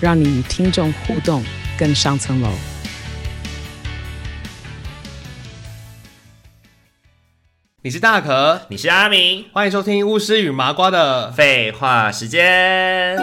让你与听众互动更上层楼。你是大可，你是阿明，欢迎收听巫师与麻瓜的废话时间。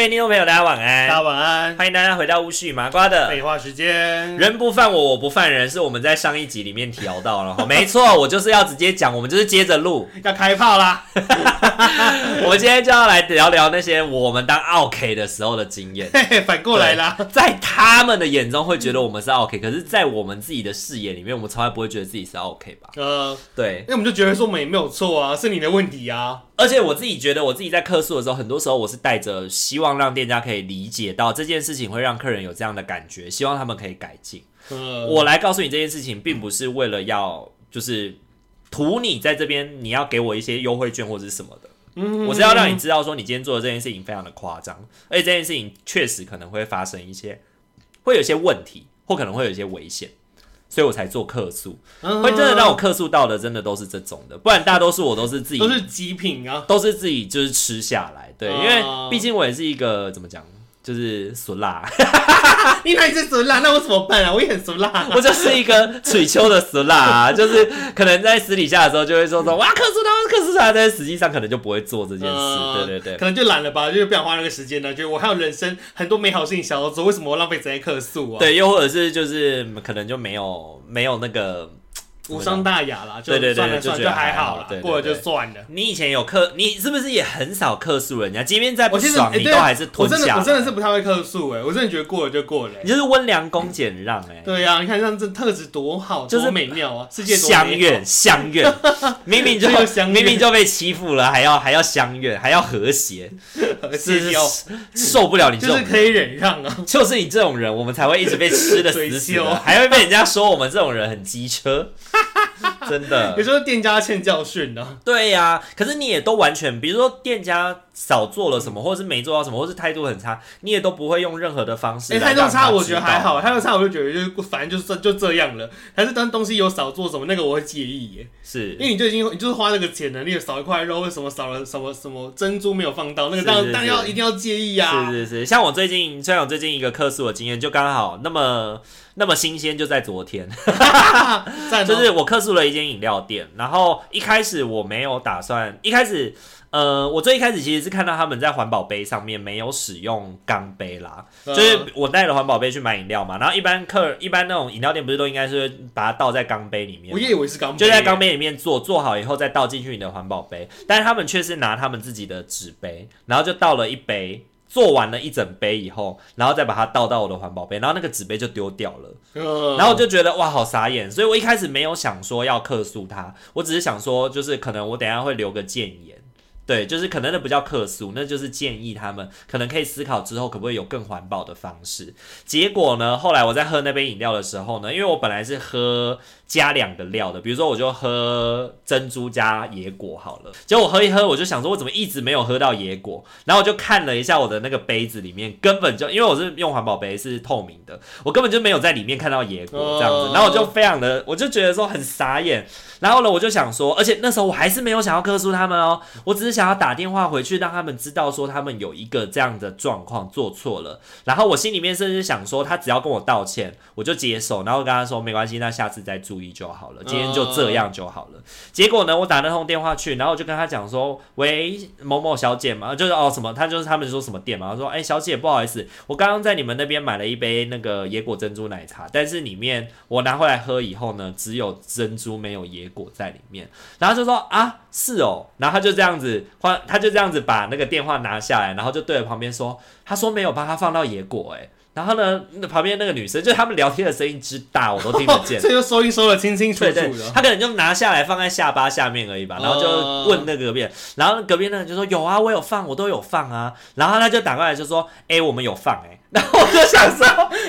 位听众朋友，大家晚安！大家晚安！欢迎大家回到巫师与麻瓜的废话时间。人不犯我，我不犯人，是我们在上一集里面聊到了。没错，我就是要直接讲，我们就是接着录，要开炮啦！我们今天就要来聊聊那些我们当 OK 的时候的经验。反过来啦，在他们的眼中会觉得我们是 OK，可是，在我们自己的视野里面，我们从来不会觉得自己是 OK 吧？呃，对，因为我们就觉得说我们也没有错啊，是你的问题啊。而且我自己觉得，我自己在客诉的时候，很多时候我是带着希望让店家可以理解到这件事情会让客人有这样的感觉，希望他们可以改进。嗯，我来告诉你这件事情，并不是为了要就是图你在这边你要给我一些优惠券或者是什么的。嗯，我是要让你知道说你今天做的这件事情非常的夸张，而且这件事情确实可能会发生一些会有一些问题，或可能会有一些危险。所以我才做客诉，会真的让我客诉到的，真的都是这种的，不然大多数我都是自己，都是极品啊，都是自己就是吃下来，对，因为毕竟我也是一个怎么讲。就是俗辣，你哪里是俗辣？那我怎么办啊？我也很俗辣，啊，我就是一个水秋的俗辣啊！就是可能在私底下的时候就会说说哇，克苏他，克苏他，但是实际上可能就不会做这件事。呃、对对对，可能就懒了吧，就是不想花那个时间呢。觉得我还有人生很多美好事情想要做，为什么我浪费时间克诉啊？对，又或者是就是可能就没有没有那个。无伤大雅啦，就算了算了，就还好了，过了就算了。你以前有客，你是不是也很少客诉人家？即便再不爽，你都还是吞下。我真的，我真的是不太会客诉哎，我真的觉得过了就过了。你就是温良恭俭让哎。对呀，你看这样这特质多好，多美妙啊！世界乡愿相愿，明明就明明就被欺负了，还要还要相愿，还要和谐，是受不了你这种，就是可以忍让啊，就是你这种人，我们才会一直被吃的死死的，还会被人家说我们这种人很机车。真的，有时候店家欠教训呢。对呀、啊，可是你也都完全，比如说店家少做了什么，或者是没做到什么，或是态度很差，你也都不会用任何的方式。哎、欸，态度差我觉得还好，态度差我就觉得就反正就是就这样了。还是当东西有少做什么，那个我会介意耶。是，因为你就已经你就是花那个钱了，你有少一块肉，为什么少了什么什么珍珠没有放到？那个当然当然要一定要介意呀、啊。是是是，像我最近虽然我最近一个客诉的经验，就刚好那么。那么新鲜就在昨天，就是我客诉了一间饮料店，然后一开始我没有打算，一开始，呃，我最一开始其实是看到他们在环保杯上面没有使用钢杯啦，就是我带了环保杯去买饮料嘛，然后一般客一般那种饮料店不是都应该是把它倒在钢杯里面，我也以为是钢，就在钢杯里面做做好以后再倒进去你的环保杯，但是他们却是拿他们自己的纸杯，然后就倒了一杯。做完了一整杯以后，然后再把它倒到我的环保杯，然后那个纸杯就丢掉了，然后我就觉得哇，好傻眼，所以我一开始没有想说要客诉他，我只是想说，就是可能我等一下会留个谏言。对，就是可能那不叫客诉，那就是建议他们可能可以思考之后可不可以有更环保的方式。结果呢，后来我在喝那杯饮料的时候呢，因为我本来是喝加两个料的，比如说我就喝珍珠加野果好了。结果我喝一喝，我就想说，我怎么一直没有喝到野果？然后我就看了一下我的那个杯子里面，根本就因为我是用环保杯，是透明的，我根本就没有在里面看到野果这样子。然后我就非常的，我就觉得说很傻眼。然后呢，我就想说，而且那时候我还是没有想要客诉他们哦，我只是想。想要打电话回去让他们知道说他们有一个这样的状况做错了，然后我心里面甚至想说他只要跟我道歉，我就接受，然后跟他说没关系，那下次再注意就好了，今天就这样就好了。Uh... 结果呢，我打那通电话去，然后我就跟他讲说，喂，某某小姐嘛，就是哦什么，他就是他们说什么店嘛，他说，哎，小姐不好意思，我刚刚在你们那边买了一杯那个野果珍珠奶茶，但是里面我拿回来喝以后呢，只有珍珠没有野果在里面，然后就说啊是哦，然后他就这样子换，他就这样子把那个电话拿下来，然后就对着旁边说，他说没有帮他放到野果，哎。然后呢，那旁边那个女生，就他们聊天的声音之大，我都听得见。这就收音收的清清楚楚的。他可能就拿下来放在下巴下面而已吧。然后就问那个隔壁，然后隔壁那个就说有啊，我有放，我都有放啊。然后他就打过来就说，哎，我们有放哎。然后我就想说，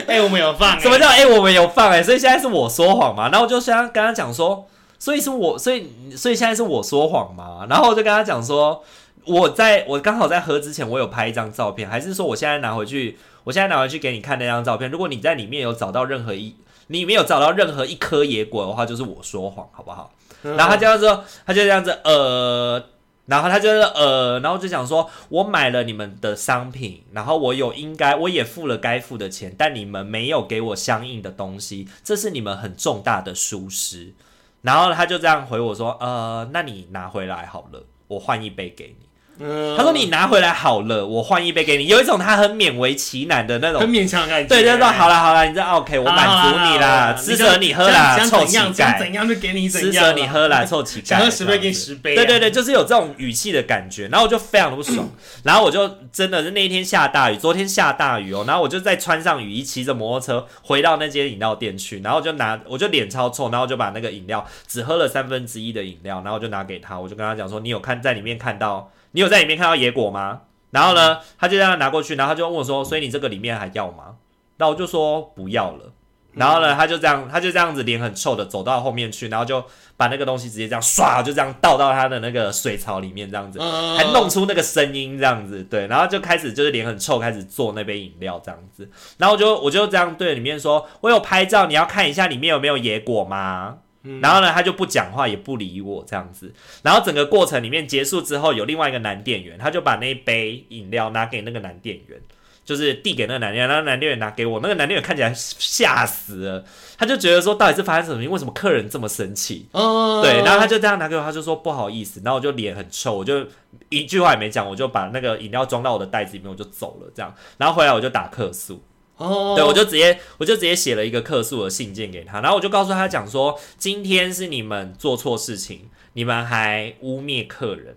哎，我们有放。什么叫哎，我们有放哎？所以现在是我说谎嘛？然后我就想跟他讲说，所以是我，所以所以现在是我说谎嘛？然后我就跟他讲说，我在我刚好在喝之前，我有拍一张照片，还是说我现在拿回去？我现在拿回去给你看那张照片。如果你在里面有找到任何一，你没有找到任何一颗野果的话，就是我说谎，好不好？然后他这样说，他就这样子，呃，然后他就是呃，然后就讲说，我买了你们的商品，然后我有应该，我也付了该付的钱，但你们没有给我相应的东西，这是你们很重大的疏失。然后他就这样回我说，呃，那你拿回来好了，我换一杯给你。他说：“你拿回来好了，我换一杯给你。”有一种他很勉为其难的那种，很勉强的感觉。对，就说：“好了好了，你这 OK，我满足你啦，施舍你喝啦，臭乞丐，想怎样就给你怎样，施舍你喝啦，臭乞丐，想喝十杯给你十杯。”对对对，就是有这种语气的感觉，然后我就非常的不爽，然后我就真的是那一天下大雨，昨天下大雨哦，然后我就再穿上雨衣，骑着摩托车回到那间饮料店去，然后就拿，我就脸超臭，然后就把那个饮料只喝了三分之一的饮料，然后就拿给他，我就跟他讲说：“你有看在里面看到？”你有在里面看到野果吗？然后呢，他就这样拿过去，然后他就问我说：“所以你这个里面还要吗？”那我就说不要了。然后呢，他就这样，他就这样子脸很臭的走到后面去，然后就把那个东西直接这样唰，就这样倒到他的那个水槽里面，这样子，还弄出那个声音，这样子，对，然后就开始就是脸很臭，开始做那杯饮料这样子。然后我就我就这样对里面说：“我有拍照，你要看一下里面有没有野果吗？”然后呢，他就不讲话，也不理我这样子。然后整个过程里面结束之后，有另外一个男店员，他就把那一杯饮料拿给那个男店员，就是递给那个男店员，然后男店员拿给我。那个男店员看起来吓死了，他就觉得说，到底是发生什么？为什么客人这么生气？哦，对。然后他就这样拿给我，他就说不好意思。然后我就脸很臭，我就一句话也没讲，我就把那个饮料装到我的袋子里面，我就走了。这样，然后回来我就打客诉。哦，对，我就直接，我就直接写了一个客诉的信件给他，然后我就告诉他讲说，今天是你们做错事情，你们还污蔑客人，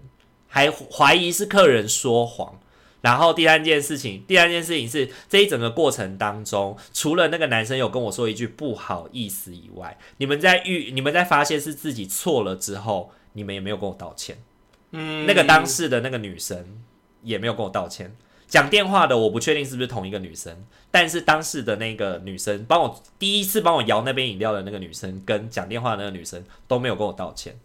还怀疑是客人说谎，然后第三件事情，第三件事情是这一整个过程当中，除了那个男生有跟我说一句不好意思以外，你们在遇，你们在发现是自己错了之后，你们也没有跟我道歉，嗯，那个当事的那个女生也没有跟我道歉。讲电话的我不确定是不是同一个女生，但是当时的那个女生帮我第一次帮我摇那杯饮料的那个女生，跟讲电话的那个女生都没有跟我道歉，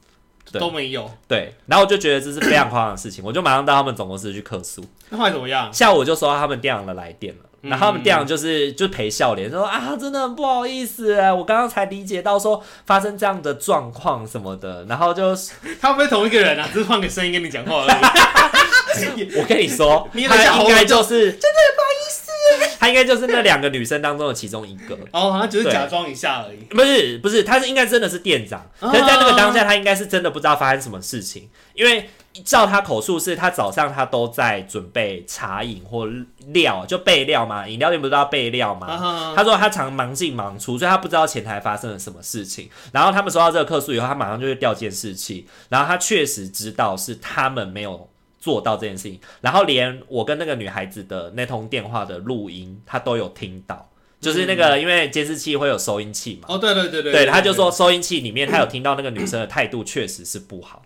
都没有。对，然后我就觉得这是非常夸张的事情，我就马上到他们总公司去客诉。那后来怎么样？下午我就收到他们店长的来电了，然后他们店长就是就陪笑脸说啊，真的很不好意思，我刚刚才理解到说发生这样的状况什么的，然后就 他们不会同一个人啊？只是换个声音跟你讲话而已。我跟你说，他应该就是真的不好意思，他应该就是那两个女生当中的其中一个。哦，他只是假装一下而已。不是不是，他是应该真的是店长，可是在那个当下，他应该是真的不知道发生什么事情，因为照他口述是，他早上他都在准备茶饮或料，就备料嘛，饮料店不是都要备料嘛？他说他常忙进忙出，所以他不知道前台发生了什么事情。然后他们收到这个客诉以后，他马上就会调监视器，然后他确实知道是他们没有。做到这件事情，然后连我跟那个女孩子的那通电话的录音，他都有听到，就是那个因为监视器会有收音器嘛。哦，对对对对，对，他就说收音器里面他有听到那个女生的态度确实是不好，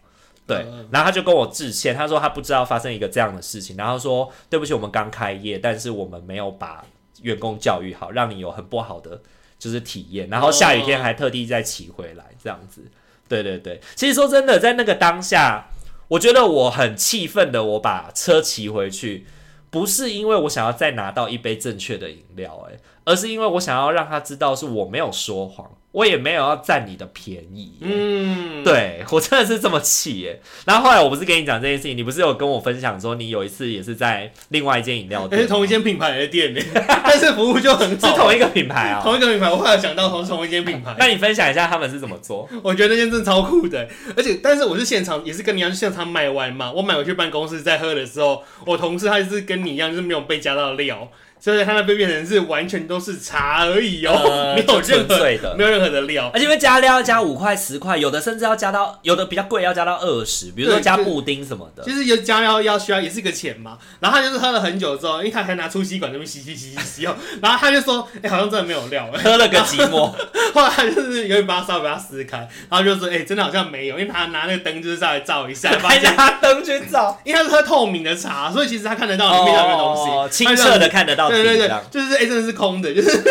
对，然后他就跟我致歉，他说他不知道发生一个这样的事情，然后说对不起，我们刚开业，但是我们没有把员工教育好，让你有很不好的就是体验，然后下雨天还特地再骑回来这样子，对对对，其实说真的，在那个当下。我觉得我很气愤的，我把车骑回去，不是因为我想要再拿到一杯正确的饮料，哎，而是因为我想要让他知道是我没有说谎。我也没有要占你的便宜，嗯，对，我真的是这么气耶。然后后来我不是跟你讲这件事情，你不是有跟我分享说你有一次也是在另外一间饮料店，是同一间品牌的店呢，但是服务就很好，是同一个品牌啊，同一个品牌。我后来想到同同一间品牌，那你分享一下他们是怎么做？我觉得那间真的超酷的，而且但是我是现场也是跟你一样去现场买完嘛，我买回去办公室在喝的时候，我同事他就是跟你一样，就是没有被加到料。所以它那边变成是完全都是茶而已哦、没有任何的，没有任何的料，而且因为加料要加五块十块，有的甚至要加到，有的比较贵要加到二十，比如说加布丁什么的。其实有加料要需要也是一个钱嘛。然后他就是喝了很久之后，因为他还拿出吸管那边吸吸吸吸吸哦，然后他就说，哎、欸，好像真的没有料，喝了个寂寞。后来他就是有点把它稍微把它撕开，然后就说，哎、欸，真的好像没有，因为他拿那个灯就是稍微照一下，还拿灯去照，因为他是喝透明的茶，所以其实他看得到里面有个东西，哦、清澈的看得到。对对对，就是。哎、欸，真的是空的，就是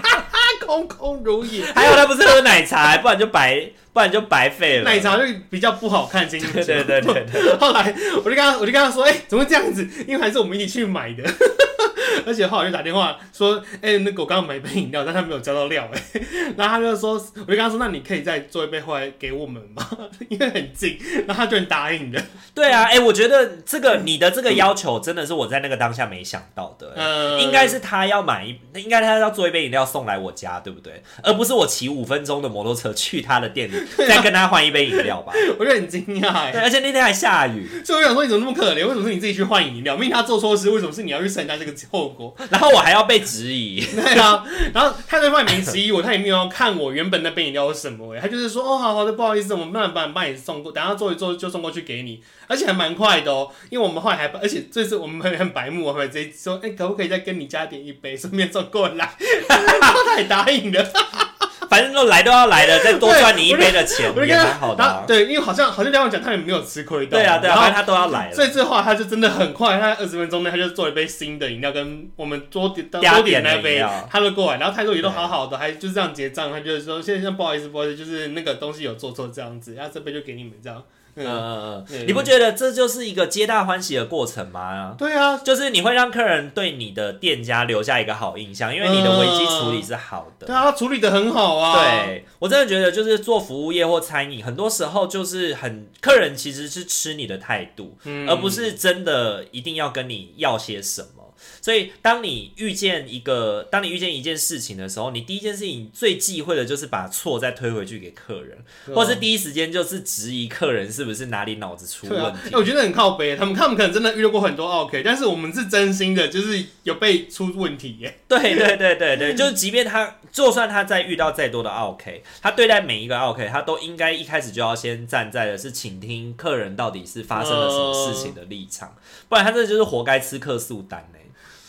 空空如也。还有他不是喝奶茶，不然就白，不然就白费了。奶茶就比较不好看，清楚。对对对对对。后来我就跟他，我就跟他说，哎、欸，怎么会这样子？因为还是我们一起去买的。而且后来就打电话说，哎、欸，那个我刚刚买一杯饮料，但他没有加到料，哎，然后他就说，我就跟他说，那你可以再做一杯回来给我们吗？因为很近，然后他就很答应的。对啊，哎、欸，我觉得这个你的这个要求真的是我在那个当下没想到的，嗯，应该是他要买一，应该他要做一杯饮料送来我家，对不对？而不是我骑五分钟的摩托车去他的店里 再跟他换一杯饮料吧？我就很惊讶，对，而且那天还下雨，所以我想说，你怎么那么可怜？为什么是你自己去换饮料？明明他做错事，为什么是你要去承担这个后果？然后我还要被质疑，对啊，然后他在外面质疑我，他也没有要看我原本那杯饮料是什么，他就是说，哦，好好的，不好意思，我们慢慢帮帮你送过，等下做一做就送过去给你，而且还蛮快的哦，因为我们后来还，而且这次我们很很白目，我们直接说，哎，可不可以再跟你加点一杯，顺便送过来，他也答应了。反正都来都要来的，再多赚你一杯的钱也蛮好的、啊。对，因为好像好像这样讲，他也没有吃亏到。对啊，对啊，反正他都要来了。所以这话他就真的很快，他二十分钟内他就做一杯新的饮料，跟我们多点多点那杯，他就过来，然后态度也都好好的，还就是这样结账，他就是说现在不好意思，不好意思，就是那个东西有做错这样子，然后这杯就给你们这样。嗯嗯嗯，你不觉得这就是一个皆大欢喜的过程吗？对啊，就是你会让客人对你的店家留下一个好印象，因为你的危机处理是好的。对啊，处理的很好啊。对，我真的觉得，就是做服务业或餐饮，很多时候就是很客人其实是吃你的态度，而不是真的一定要跟你要些什么。所以，当你遇见一个，当你遇见一件事情的时候，你第一件事情最忌讳的就是把错再推回去给客人，对或是第一时间就是质疑客人是不是哪里脑子出问题。啊、我觉得很靠北，他们他们可能真的遇到过很多 OK，但是我们是真心的，就是有被出问题耶。对对对对对，就是即便他，就算他再遇到再多的 OK，他对待每一个 OK，他都应该一开始就要先站在的是倾听客人到底是发生了什么事情的立场，呃、不然他这就是活该吃客诉单呢。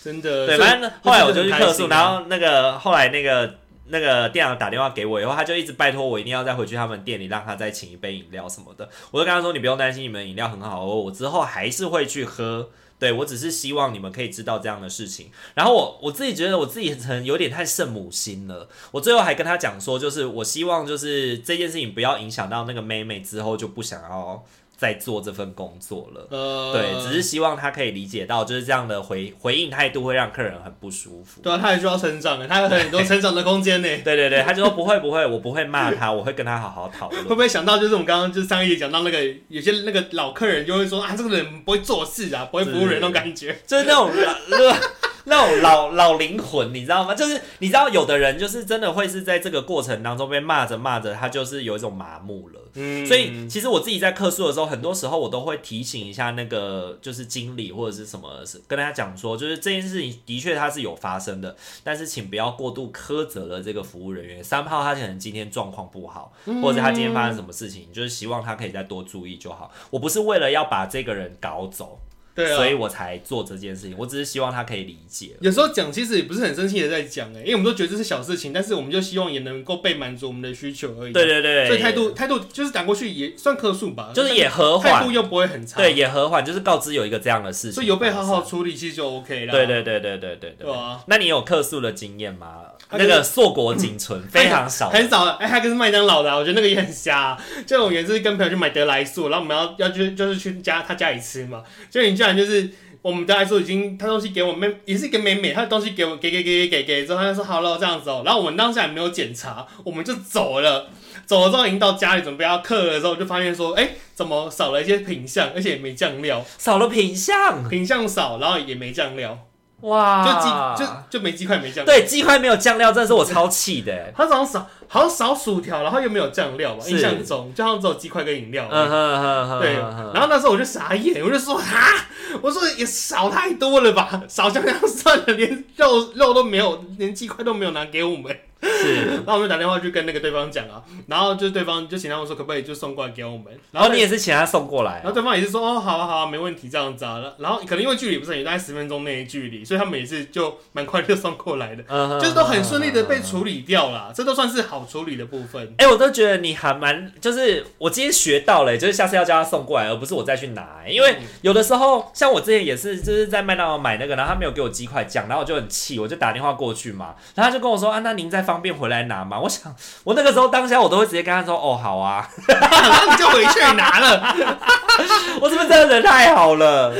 真的，对，反正后来我就去客诉，然后那个后来那个那个店长打电话给我以后，他就一直拜托我一定要再回去他们店里，让他再请一杯饮料什么的。我就跟他说：“你不用担心，你们饮料很好喝，我之后还是会去喝。对，我只是希望你们可以知道这样的事情。”然后我我自己觉得我自己可能有点太圣母心了，我最后还跟他讲说，就是我希望就是这件事情不要影响到那个妹妹之后就不想要。在做这份工作了，呃，对，只是希望他可以理解到，就是这样的回回应态度会让客人很不舒服。对啊，他也需要成长的，他有很多成长的空间 呢。对对对，他就说不会不会，我不会骂他，我会跟他好好讨论。会不会想到就是我们刚刚就是上一集讲到那个有些那个老客人就会说啊，这个人不会做事啊，不会服务人那种感觉，就是那种老 那种老老灵魂，你知道吗？就是你知道有的人就是真的会是在这个过程当中被骂着骂着，他就是有一种麻木了。嗯，所以其实我自己在客诉的时候，很多时候我都会提醒一下那个就是经理或者是什么，跟大家讲说，就是这件事情的确它是有发生的，但是请不要过度苛责了这个服务人员。三炮他可能今天状况不好，或者他今天发生什么事情，就是希望他可以再多注意就好。我不是为了要把这个人搞走。对啊，所以我才做这件事情。我只是希望他可以理解。有时候讲其实也不是很生气的在讲哎，因为我们都觉得这是小事情，但是我们就希望也能够被满足我们的需求而已。对对对。所以态度态度就是打过去也算客诉吧，就是也和缓，态度又不会很差。对，也和缓，就是告知有一个这样的事情，所以有被好好处理，其实就 OK 了。对对对对对对对。啊，那你有客诉的经验吗？那个硕果仅存，非常少，很少。哎，他可是麦当劳的，我觉得那个也很瞎。就我有一次跟朋友去买得来速，然后我们要要去就是去家他家里吃嘛，就你居然就是。我们德莱素已经他东西给我妹，也是一个妹妹，他的东西给我给给给给给之后，他就说好了这样子哦、喔，然后我们当时还没有检查，我们就走了，走了之后已经到家里准备要刻了之后，就发现说，哎、欸，怎么少了一些品相，而且也没酱料，少了品相，品相少，然后也没酱料。哇，就鸡就就没鸡块没酱料，对，鸡块没有酱料，这是我超气的。他好像少好像少薯条，然后又没有酱料吧？印象中就好像只有鸡块跟饮料。嗯哼哼哼，对。然后那时候我就傻眼，我就说哈，我说也少太多了吧，少酱料算了，连肉肉都没有，连鸡块都没有拿给我们。是，然后我就打电话去跟那个对方讲啊，然后就对方就请他们说可不可以就送过来给我们，然后你也是请他送过来，然后对方也是说哦好啊好啊没问题这样子啊，然后可能因为距离不是很远，大概十分钟内的距离，所以他们也是就蛮快就送过来的，就是都很顺利的被处理掉了，这都算是好处理的部分。哎，我都觉得你还蛮，就是我今天学到了，就是下次要叫他送过来，而不是我再去拿，因为有的时候像我之前也是就是在麦当劳买那个，然后他没有给我鸡块酱，然后我就很气，我就打电话过去嘛，然后他就跟我说啊那您再方便回来拿吗。我想，我那个时候当下我都会直接跟他说：“哦，好啊。”然后你就回去拿了。我是不是真的人太好了？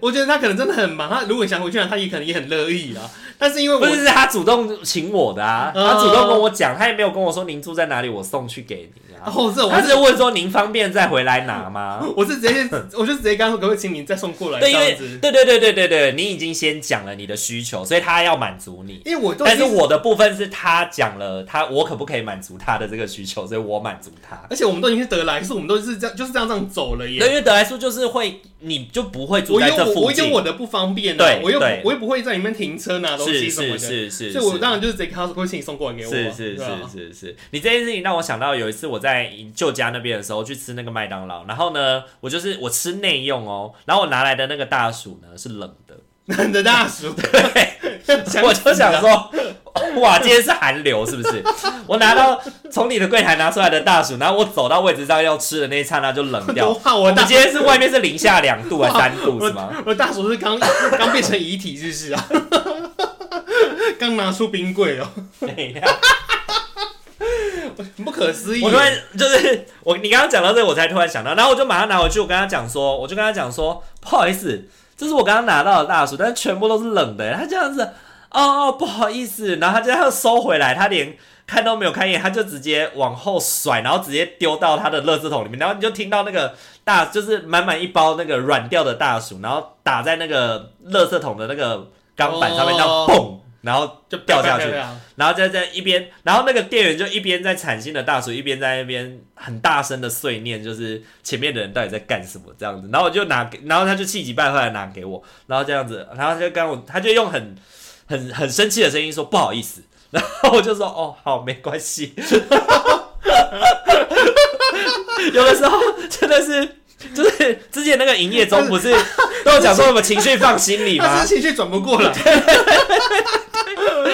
我觉得他可能真的很忙。他如果想回去拿，他也可能也很乐意啊。但是因为我不是，是他主动请我的啊，他主动跟我讲，他也没有跟我说您住在哪里，我送去给你。哦，是，他是问说您方便再回来拿吗？我是直接，我就直接跟他说，可不可以请您再送过来？对，因为对对对对对对，你已经先讲了你的需求，所以他要满足你。因为我，但是我的部分是他讲了他我可不可以满足他的这个需求，所以我满足他。而且我们都已经是得来速，我们都是这样就是这样这样走了耶。因为得来速就是会，你就不会住在这附近。我有我的不方便，对，我又我又不会在里面停车拿东西什么的，是是是，所以我当然就是直接跟他说，可不可以请你送过来给我。是是是是是，你这件事情让我想到有一次我在旧家。那边的时候去吃那个麦当劳，然后呢，我就是我吃内用哦，然后我拿来的那个大薯呢是冷的，冷的大薯，对，我就想说，哇，今天是寒流是不是？我拿到从你的柜台拿出来的大薯，然后我走到位置上要吃的那一刹那就冷掉。哇，我今天是外面是零下两度还是三度是吗？我大薯是刚刚变成遗体，是不是啊？刚拿出冰柜哦。很不可思议！我突然就是我，你刚刚讲到这个，我才突然想到，然后我就马上拿回去，我跟他讲说，我就跟他讲说，不好意思，这是我刚刚拿到的大薯，但是全部都是冷的。他这样子，哦哦，不好意思，然后他就要收回来，他连看都没有看一眼，他就直接往后甩，然后直接丢到他的垃圾桶里面，然后你就听到那个大，就是满满一包那个软掉的大薯，然后打在那个垃圾桶的那个钢板上面，然后嘣。然后就掉下去，然后在在一边，然后那个店员就一边在铲新的大薯，一边在那边很大声的碎念，就是前面的人到底在干什么这样子。然后我就拿，然后他就气急败坏的拿给我，然后这样子，然后他就跟我，他就用很很很生气的声音说不好意思，然后我就说哦好没关系。有的时候真的是。就是之前那个营业中不是都有讲说什么情绪放心里吗？情绪转不过来，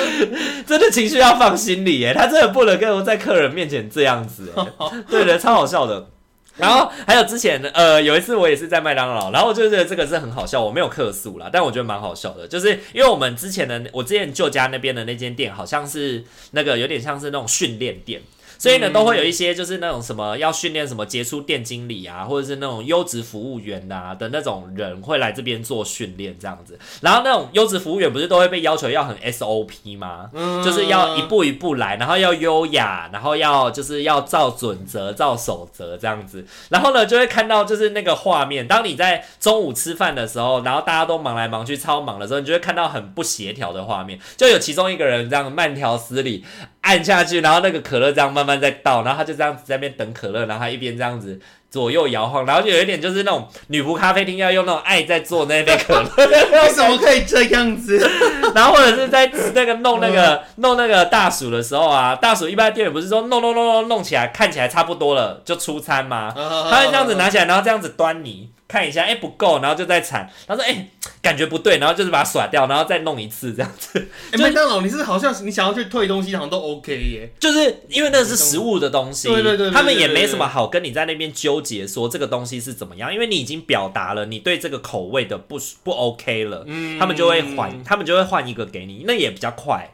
真的情绪要放心里耶，他真的不能跟我在客人面前这样子，对的，超好笑的。然后还有之前呃有一次我也是在麦当劳，然后我就觉得这个是很好笑，我没有客诉啦，但我觉得蛮好笑的，就是因为我们之前的我之前旧家那边的那间店好像是那个有点像是那种训练店。所以呢，都会有一些就是那种什么要训练什么杰出店经理啊，或者是那种优质服务员啊的那种人会来这边做训练这样子。然后那种优质服务员不是都会被要求要很 SOP 吗？嗯，就是要一步一步来，然后要优雅，然后要就是要照准则、照守则这样子。然后呢，就会看到就是那个画面，当你在中午吃饭的时候，然后大家都忙来忙去、超忙的时候，你就会看到很不协调的画面，就有其中一个人这样慢条斯理按下去，然后那个可乐这样慢慢。在倒，然后他就这样子在那边等可乐，然后他一边这样子左右摇晃，然后就有一点就是那种女仆咖啡厅要用那种爱在做那杯可乐，为什么可以这样子？然后或者是在那个弄那个弄那个大薯的时候啊，大薯一般店员不是说弄弄弄弄弄起来看起来差不多了就出餐吗？他会这样子拿起来，然后这样子端你。看一下，哎、欸，不够，然后就再铲。他说，哎、欸，感觉不对，然后就是把它甩掉，然后再弄一次这样子。哎、欸，麦当劳，你是好像你想要去退东西，好像都 OK 耶。就是因为那是食物的东西，对对对，他们也没什么好跟你在那边纠结说这个东西是怎么样，因为你已经表达了你对这个口味的不不 OK 了，嗯，他们就会换，他们就会换一个给你，那也比较快。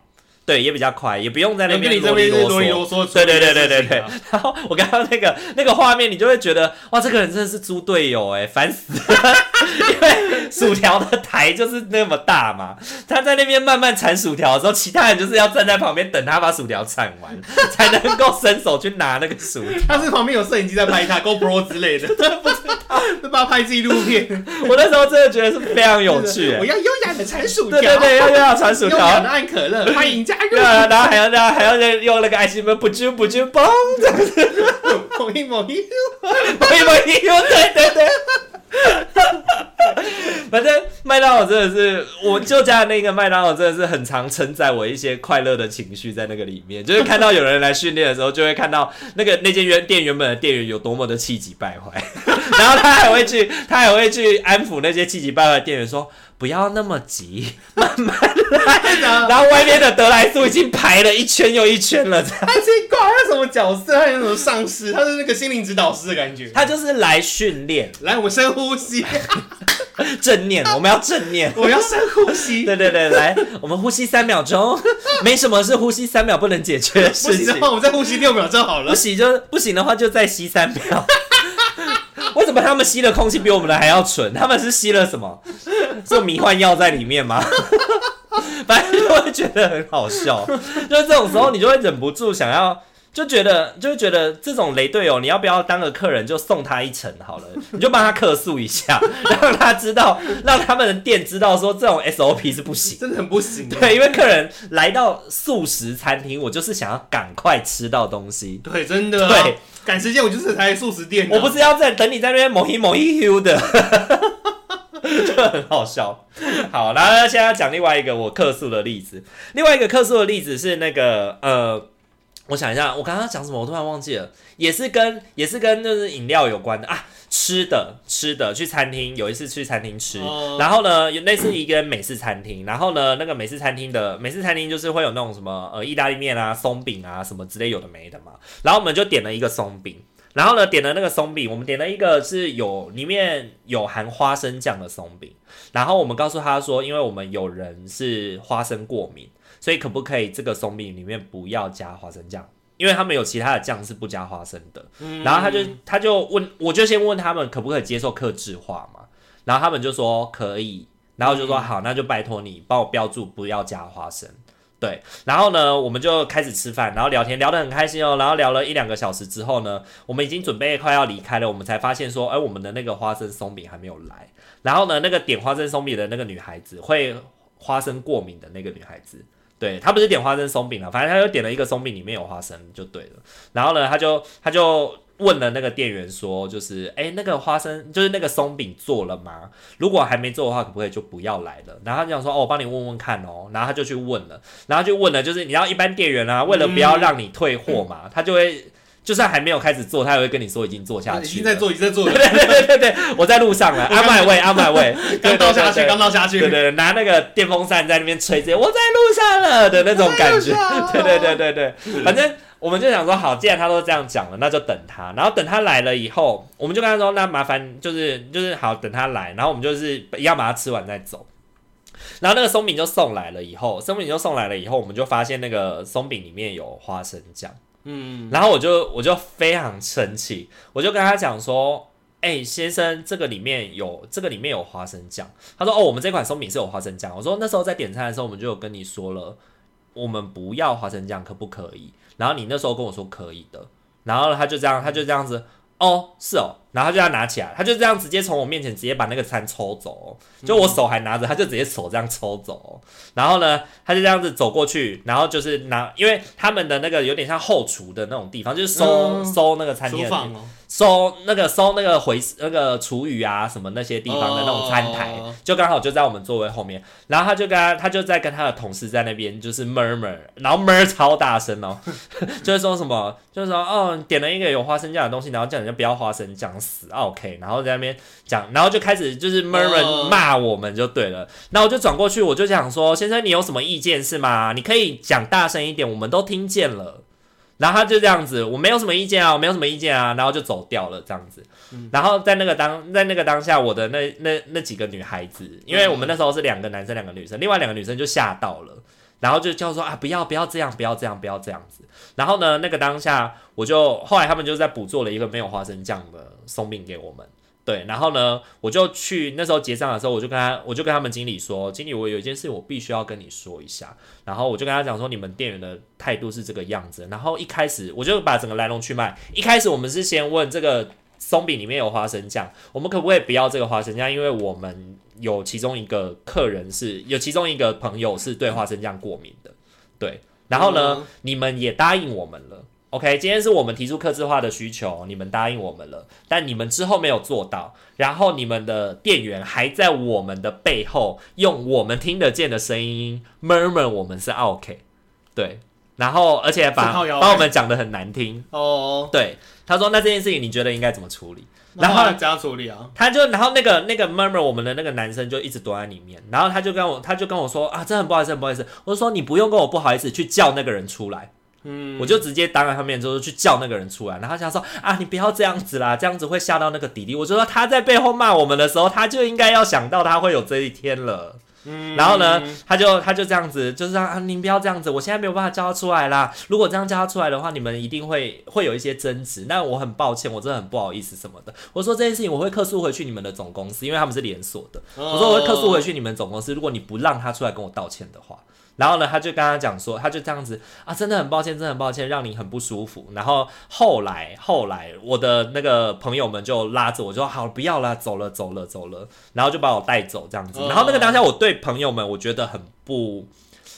对，也比较快，也不用在那边啰里啰嗦。对对对对对对。然后我刚刚那个那个画面，你就会觉得哇，这个人真的是猪队友哎，烦死了！因为薯条的台就是那么大嘛，他在那边慢慢铲薯条的时候，其他人就是要站在旁边等他把薯条铲完，才能够伸手去拿那个薯条。他是旁边有摄影机在拍他，GoPro 之类的，不知道，他拍纪录片。我那时候真的觉得是非常有趣。我要优雅的铲薯条，对对对，要优雅铲薯条，优雅的按可乐，欢迎加 对啊，然后还要然后还要再用那个爱心们不揪不揪嘣这样子，某一某一，某一某一，对对对。反正麦当劳真的是，我就家的那个麦当劳真的是很常承载我一些快乐的情绪在那个里面，就是看到有人来训练的时候，就会看到那个那间原店原本的店员有多么的气急败坏，然后他还会去，他还会去安抚那些气急败坏的店员说。不要那么急，慢慢来。然后外面的德莱苏已经排了一圈又一圈了。他奇怪，他什么角色？他有什么上司？他是那个心灵指导师的感觉。他就是来训练，来我们深呼吸，正念，我们要正念，我要深呼吸。对对对，来，我们呼吸三秒钟，没什么是呼吸三秒不能解决的事情。不行的话，我们再呼吸六秒就好了。不行就不行的话，就再吸三秒。为什么他们吸的空气比我们的还要纯？他们是吸了什么？是迷幻药在里面吗？反正就会觉得很好笑。就是这种时候，你就会忍不住想要，就觉得，就会觉得这种雷队友，你要不要当个客人就送他一程好了？你就帮他客诉一下，让他知道，让他们的店知道说这种 SOP 是不行，真的很不行。对，因为客人来到素食餐厅，我就是想要赶快吃到东西。对，真的。对。赶时间，我就是台素食店。我不是要在等你在那边某一某一 Q 的，就很好笑。好，然后现在要讲另外一个我克诉的例子。另外一个克诉的例子是那个呃，我想一下，我刚刚讲什么？我突然忘记了。也是跟也是跟就是饮料有关的啊。吃的吃的，去餐厅有一次去餐厅吃，然后呢，有类似一个美式餐厅，然后呢，那个美式餐厅的美式餐厅就是会有那种什么呃意大利面啊、松饼啊什么之类有的没的嘛，然后我们就点了一个松饼，然后呢点了那个松饼，我们点了一个是有里面有含花生酱的松饼，然后我们告诉他说，因为我们有人是花生过敏，所以可不可以这个松饼里面不要加花生酱？因为他们有其他的酱是不加花生的，嗯、然后他就他就问，我就先问他们可不可以接受克制化嘛，然后他们就说可以，然后就说好，那就拜托你帮我标注不要加花生，对，然后呢，我们就开始吃饭，然后聊天聊得很开心哦，然后聊了一两个小时之后呢，我们已经准备快要离开了，我们才发现说，哎，我们的那个花生松饼还没有来，然后呢，那个点花生松饼的那个女孩子会花生过敏的那个女孩子。对，他不是点花生松饼了，反正他就点了一个松饼，里面有花生就对了。然后呢，他就他就问了那个店员说，就是哎，那个花生就是那个松饼做了吗？如果还没做的话，可不可以就不要来了？然后他就想说，哦，我帮你问问看哦。然后他就去问了，然后就问了，就是你要一般店员啊，为了不要让你退货嘛，嗯、他就会。就算还没有开始做，他也会跟你说已经做下去，已经在做，已经在做。对对对对对，我在路上了，on my way，on my way，刚倒下去，刚倒下去。对对对，拿那个电风扇在那边吹着，我在路上了的那种感觉。对对对对对，反正我们就想说，好，既然他都这样讲了，那就等他。然后等他来了以后，我们就跟他说，那麻烦就是就是好，等他来，然后我们就是一样把它吃完再走。然后那个松饼就送来了以后，松饼就送来了以后，我们就发现那个松饼里面有花生酱。嗯，然后我就我就非常生气，我就跟他讲说，哎、先生，这个里面有这个里面有花生酱。他说，哦，我们这款松饼是有花生酱。我说那时候在点餐的时候，我们就有跟你说了，我们不要花生酱，可不可以？然后你那时候跟我说可以的，然后他就这样，他就这样子，哦，是哦。然后他就要拿起来，他就这样直接从我面前直接把那个餐抽走，就我手还拿着，他就直接手这样抽走。然后呢，他就这样子走过去，然后就是拿，因为他们的那个有点像后厨的那种地方，就是收收那个餐厅的，收那个收那个回那个厨余啊什么那些地方的那种餐台，就刚好就在我们座位后面。然后他就跟他，他就在跟他的同事在那边就是 murmur，然后 murmur 超大声哦，就是说什么，就是说哦，点了一个有花生酱的东西，然后叫人家不要花生酱。死 OK，然后在那边讲，然后就开始就是 murmur 骂我们就对了。那、uh, 我就转过去，我就想说，先生，你有什么意见是吗？你可以讲大声一点，我们都听见了。然后他就这样子，我没有什么意见啊，我没有什么意见啊，然后就走掉了这样子。嗯、然后在那个当在那个当下，我的那那那几个女孩子，因为我们那时候是两个男生两个女生，另外两个女生就吓到了。然后就叫说啊，不要不要这样，不要这样，不要这样子。然后呢，那个当下我就后来他们就在补做了一个没有花生酱的松饼给我们。对，然后呢，我就去那时候结账的时候，我就跟他，我就跟他们经理说，经理，我有一件事我必须要跟你说一下。然后我就跟他讲说，你们店员的态度是这个样子。然后一开始我就把整个来龙去脉，一开始我们是先问这个松饼里面有花生酱，我们可不可以不要这个花生酱？因为我们有其中一个客人是有其中一个朋友是对花生酱过敏的。对，然后呢，嗯、你们也答应我们了。OK，今天是我们提出客制化的需求，你们答应我们了，但你们之后没有做到，然后你们的店员还在我们的背后用我们听得见的声音 murmur 我们是 OK，对，然后而且把把我们讲的很难听哦，对，他说那这件事情你觉得应该怎么处理？然后怎样处理啊？他就然后那个那个 murmur 我们的那个男生就一直躲在里面，然后他就跟我他就跟我说啊，真的很不好意思，很不好意思，我就说你不用跟我不好意思，去叫那个人出来。嗯，我就直接当着他面就是去叫那个人出来，然后他想说啊，你不要这样子啦，这样子会吓到那个弟弟。我就说他在背后骂我们的时候，他就应该要想到他会有这一天了。嗯，然后呢，他就他就这样子，就是让啊，您不要这样子，我现在没有办法叫他出来啦。如果这样叫他出来的话，你们一定会会有一些争执。那我很抱歉，我真的很不好意思什么的。我说这件事情我会客诉回去你们的总公司，因为他们是连锁的。我说我会客诉回去你们总公司，如果你不让他出来跟我道歉的话。然后呢，他就跟他讲说，他就这样子啊，真的很抱歉，真的很抱歉，让你很不舒服。然后后来，后来我的那个朋友们就拉着我，就说好，不要了，走了，走了，走了。然后就把我带走这样子。然后那个当下，我对朋友们，我觉得很不，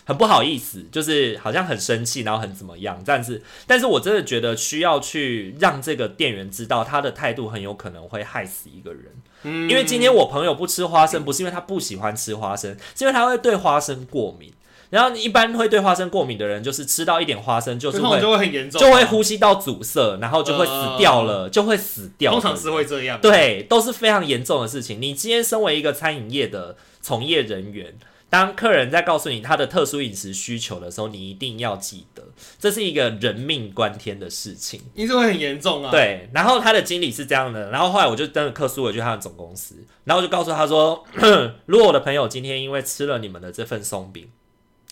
很不好意思，就是好像很生气，然后很怎么样。但是，但是我真的觉得需要去让这个店员知道，他的态度很有可能会害死一个人。嗯，因为今天我朋友不吃花生，不是因为他不喜欢吃花生，是因为他会对花生过敏。然后一般会对花生过敏的人，就是吃到一点花生就是会就会很严重，就会呼吸道阻塞，然后就会死掉了，呃、就会死掉。通常是会这样，对，都是非常严重的事情。你今天身为一个餐饮业的从业人员，当客人在告诉你他的特殊饮食需求的时候，你一定要记得，这是一个人命关天的事情，因为会很严重啊。对，然后他的经理是这样的，然后后来我就真的客诉回去他的总公司，然后我就告诉他说，如果我的朋友今天因为吃了你们的这份松饼。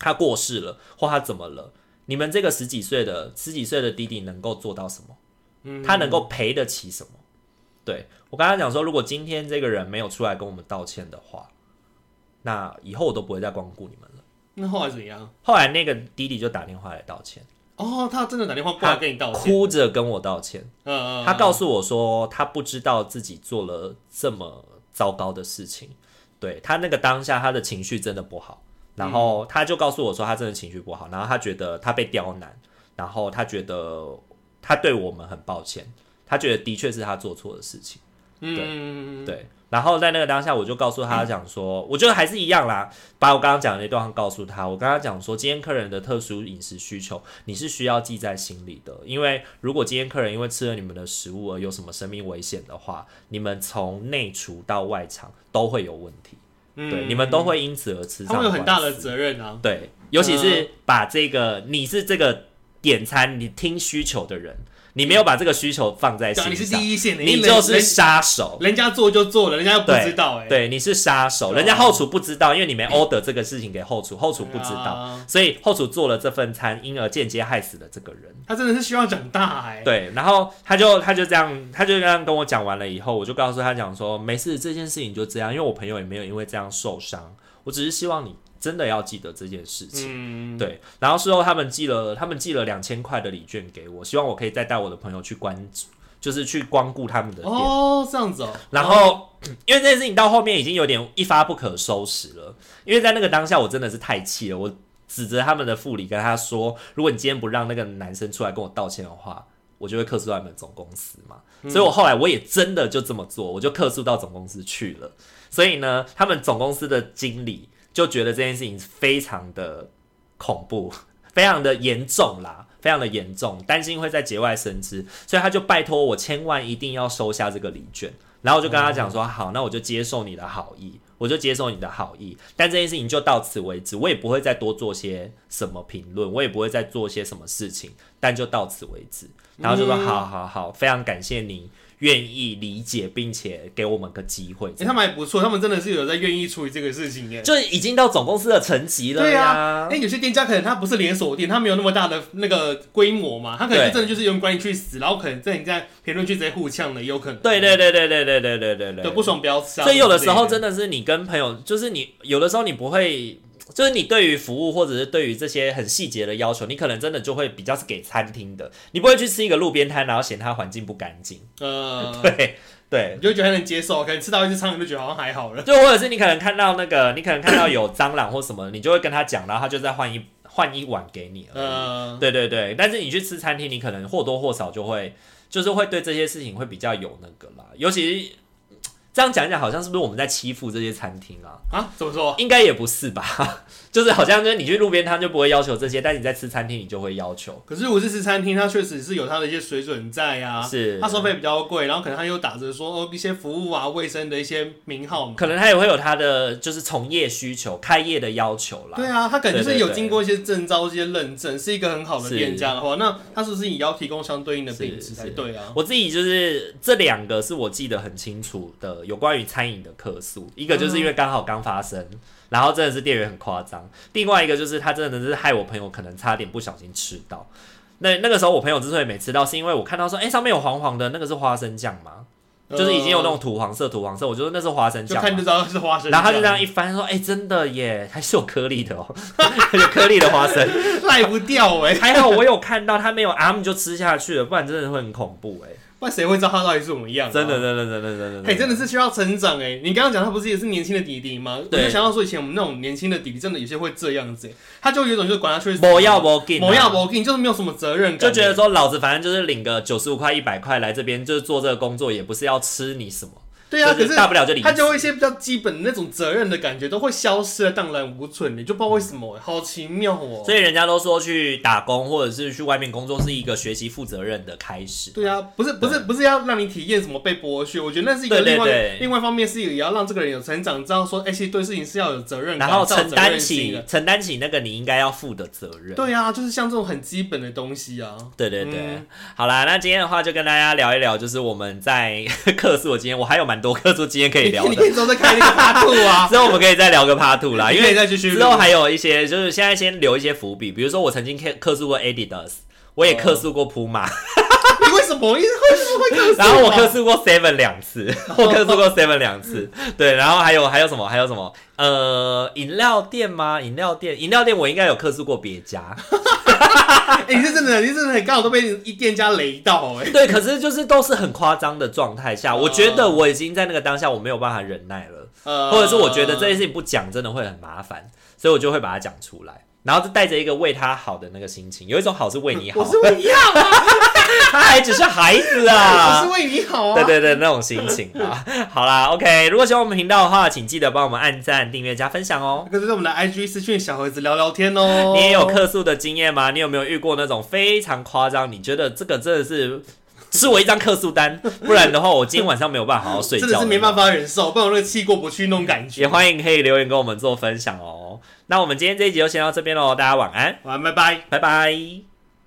他过世了，或他怎么了？你们这个十几岁的十几岁的弟弟能够做到什么？嗯，他能够赔得起什么？对，我刚刚讲说，如果今天这个人没有出来跟我们道歉的话，那以后我都不会再光顾你们了。那后来怎样？后来那个弟弟就打电话来道歉。哦，他真的打电话过来跟你道歉，哭着跟我道歉。嗯嗯，他告诉我说，他不知道自己做了这么糟糕的事情。对，他那个当下，他的情绪真的不好。然后他就告诉我说，他真的情绪不好，然后他觉得他被刁难，然后他觉得他对我们很抱歉，他觉得的确是他做错的事情，对、嗯、对。然后在那个当下，我就告诉他讲说，我觉得还是一样啦，把我刚刚讲的那段话告诉他。我跟他讲说，今天客人的特殊饮食需求，你是需要记在心里的，因为如果今天客人因为吃了你们的食物而有什么生命危险的话，你们从内厨到外场都会有问题。对，你们都会因此而吃上。他们有很大的责任啊。对，尤其是把这个，你是这个点餐，你听需求的人。你没有把这个需求放在心上，你是第一线的，你就是杀手。人家做就做了，人家又不知道哎。对，你是杀手，人家后厨不知道，因为你没 order 这个事情给后厨，后厨不知道，所以后厨做了这份餐，因而间接害死了这个人。他真的是希望长大哎。对，然后他就他就这样，他就这样跟我讲完了以后，我就告诉他讲说，没事，这件事情就这样，因为我朋友也没有因为这样受伤，我只是希望你。真的要记得这件事情，嗯、对。然后事后他们寄了，他们寄了两千块的礼券给我，希望我可以再带我的朋友去关注，就是去光顾他们的店。哦，这样子哦。然后，哦、因为这件事情到后面已经有点一发不可收拾了，因为在那个当下我真的是太气了，我指责他们的副理跟他说，如果你今天不让那个男生出来跟我道歉的话，我就会客诉到你们总公司嘛。嗯、所以我后来我也真的就这么做，我就客诉到总公司去了。所以呢，他们总公司的经理。就觉得这件事情非常的恐怖，非常的严重啦，非常的严重，担心会在节外生枝，所以他就拜托我千万一定要收下这个礼券，然后我就跟他讲说，好，那我就接受你的好意，我就接受你的好意，但这件事情就到此为止，我也不会再多做些什么评论，我也不会再做些什么事情，但就到此为止。然后就说：“好好好，非常感谢你。”愿意理解并且给我们个机会，哎，他们还不错，他们真的是有在愿意处理这个事情耶，就已经到总公司的层级了。对啊，哎，有些店家可能他不是连锁店，他没有那么大的那个规模嘛，他可能真的就是用关系去死，然后可能在你在评论区直接互呛的，也有可能。对对对对对对对对对对，不爽不要吃。所以有的时候真的是你跟朋友，就是你有的时候你不会。就是你对于服务或者是对于这些很细节的要求，你可能真的就会比较是给餐厅的，你不会去吃一个路边摊，然后嫌它环境不干净。呃，对 对，你就觉得很能接受，可能吃到一只苍蝇就觉得好像还好了。就或者是你可能看到那个，你可能看到有蟑螂或什么，你就会跟他讲，然后他就再换一换一碗给你。嗯，对对对，但是你去吃餐厅，你可能或多或少就会就是会对这些事情会比较有那个啦，尤其是。这样讲一讲，好像是不是我们在欺负这些餐厅啊？啊，怎么说？应该也不是吧，就是好像就是你去路边摊就不会要求这些，但你在吃餐厅你就会要求。可是如果是吃餐厅，它确实是有它的一些水准在啊，是它收费比较贵，然后可能它又打着说哦一些服务啊、卫生的一些名号嘛，可能它也会有它的就是从业需求、开业的要求啦。对啊，它可能是有经过一些证照、一些认证，是一个很好的店家的话，那它是不是也要提供相对应的品质才对啊？我自己就是这两个是我记得很清楚的，有关于餐饮的客诉，一个就是因为刚好刚发生，嗯、然后真的是店员很夸张；另外一个就是他真的是害我朋友可能差点不小心吃到。那那个时候我朋友之所以没吃到，是因为我看到说，哎、欸，上面有黄黄的，那个是花生酱吗？嗯、就是已经有那种土黄色、土黄色，我觉得那是花生酱，看就知道是花生。然后他就这样一翻说，哎、欸，真的耶，还是有颗粒的哦，有颗粒的花生，赖不掉哎。还好我有看到他没有，啊，就吃下去了，不然真的会很恐怖哎。那谁会知道他到底是怎么样？真的，真的，真的，真的，嘿，真的是需要成长哎！你刚刚讲他不是也是年轻的弟弟吗？对我就想到说，以前我们那种年轻的弟弟，真的有些会这样子，他就有一种就是管他去不要某给，不要某给，就是没有什么责任感，就觉得说老子反正就是领个九十五块、一百块来这边，就是做这个工作，也不是要吃你什么。对啊，可是大不了就离，他就会一些比较基本的那种责任的感觉都会消失的荡然无存，你就不知道为什么，好奇妙哦。所以人家都说去打工或者是去外面工作是一个学习负责任的开始。对啊，不是不是不是要让你体验什么被剥削，我觉得那是一个另外另外一方面是也要让这个人有成长，知道说哎，其实对事情是要有责任感，然后承担起承担起那个你应该要负的责任。对啊，就是像这种很基本的东西啊。对对对，好啦，那今天的话就跟大家聊一聊，就是我们在 客诉我今天，我还有蛮多客诉今天可以。聊，你可以之后再开那个 part two 啊，之后我们可以再聊个 part two 啦，因为再继续之后还有一些，就是现在先留一些伏笔，比如说我曾经客客诉过 Adidas，我也客诉过 Puma，你为什么为什么会客诉？然后我克诉过 Seven 两次，我克诉过 Seven 两次，对，然后还有还有什么？还有什么？呃，饮料店吗？饮料店，饮料店我应该有克诉过别家。哎、欸，你是真的，你是真的，刚好都被一店家雷到哎、欸。对，可是就是都是很夸张的状态下，我觉得我已经在那个当下我没有办法忍耐了，呃、或者是我觉得这件事情不讲真的会很麻烦，所以我就会把它讲出来。然后就带着一个为他好的那个心情，有一种好是为你好，我是为你好啊，他还只是孩子啊，我是为你好啊，对对对，那种心情啊。好啦，OK，如果喜欢我们频道的话，请记得帮我们按赞、订阅、加分享哦。这个是我们的 IG 私讯小盒子聊聊天哦。你也有客诉的经验吗？你有没有遇过那种非常夸张？你觉得这个真的是吃我一张客诉单，不然的话我今天晚上没有办法好好睡觉，真的是没办法忍受，不然我那个气过不去那种感觉。也欢迎可以留言跟我们做分享哦。那我们今天这一集就先到这边喽，大家晚安，晚安，拜拜，拜拜。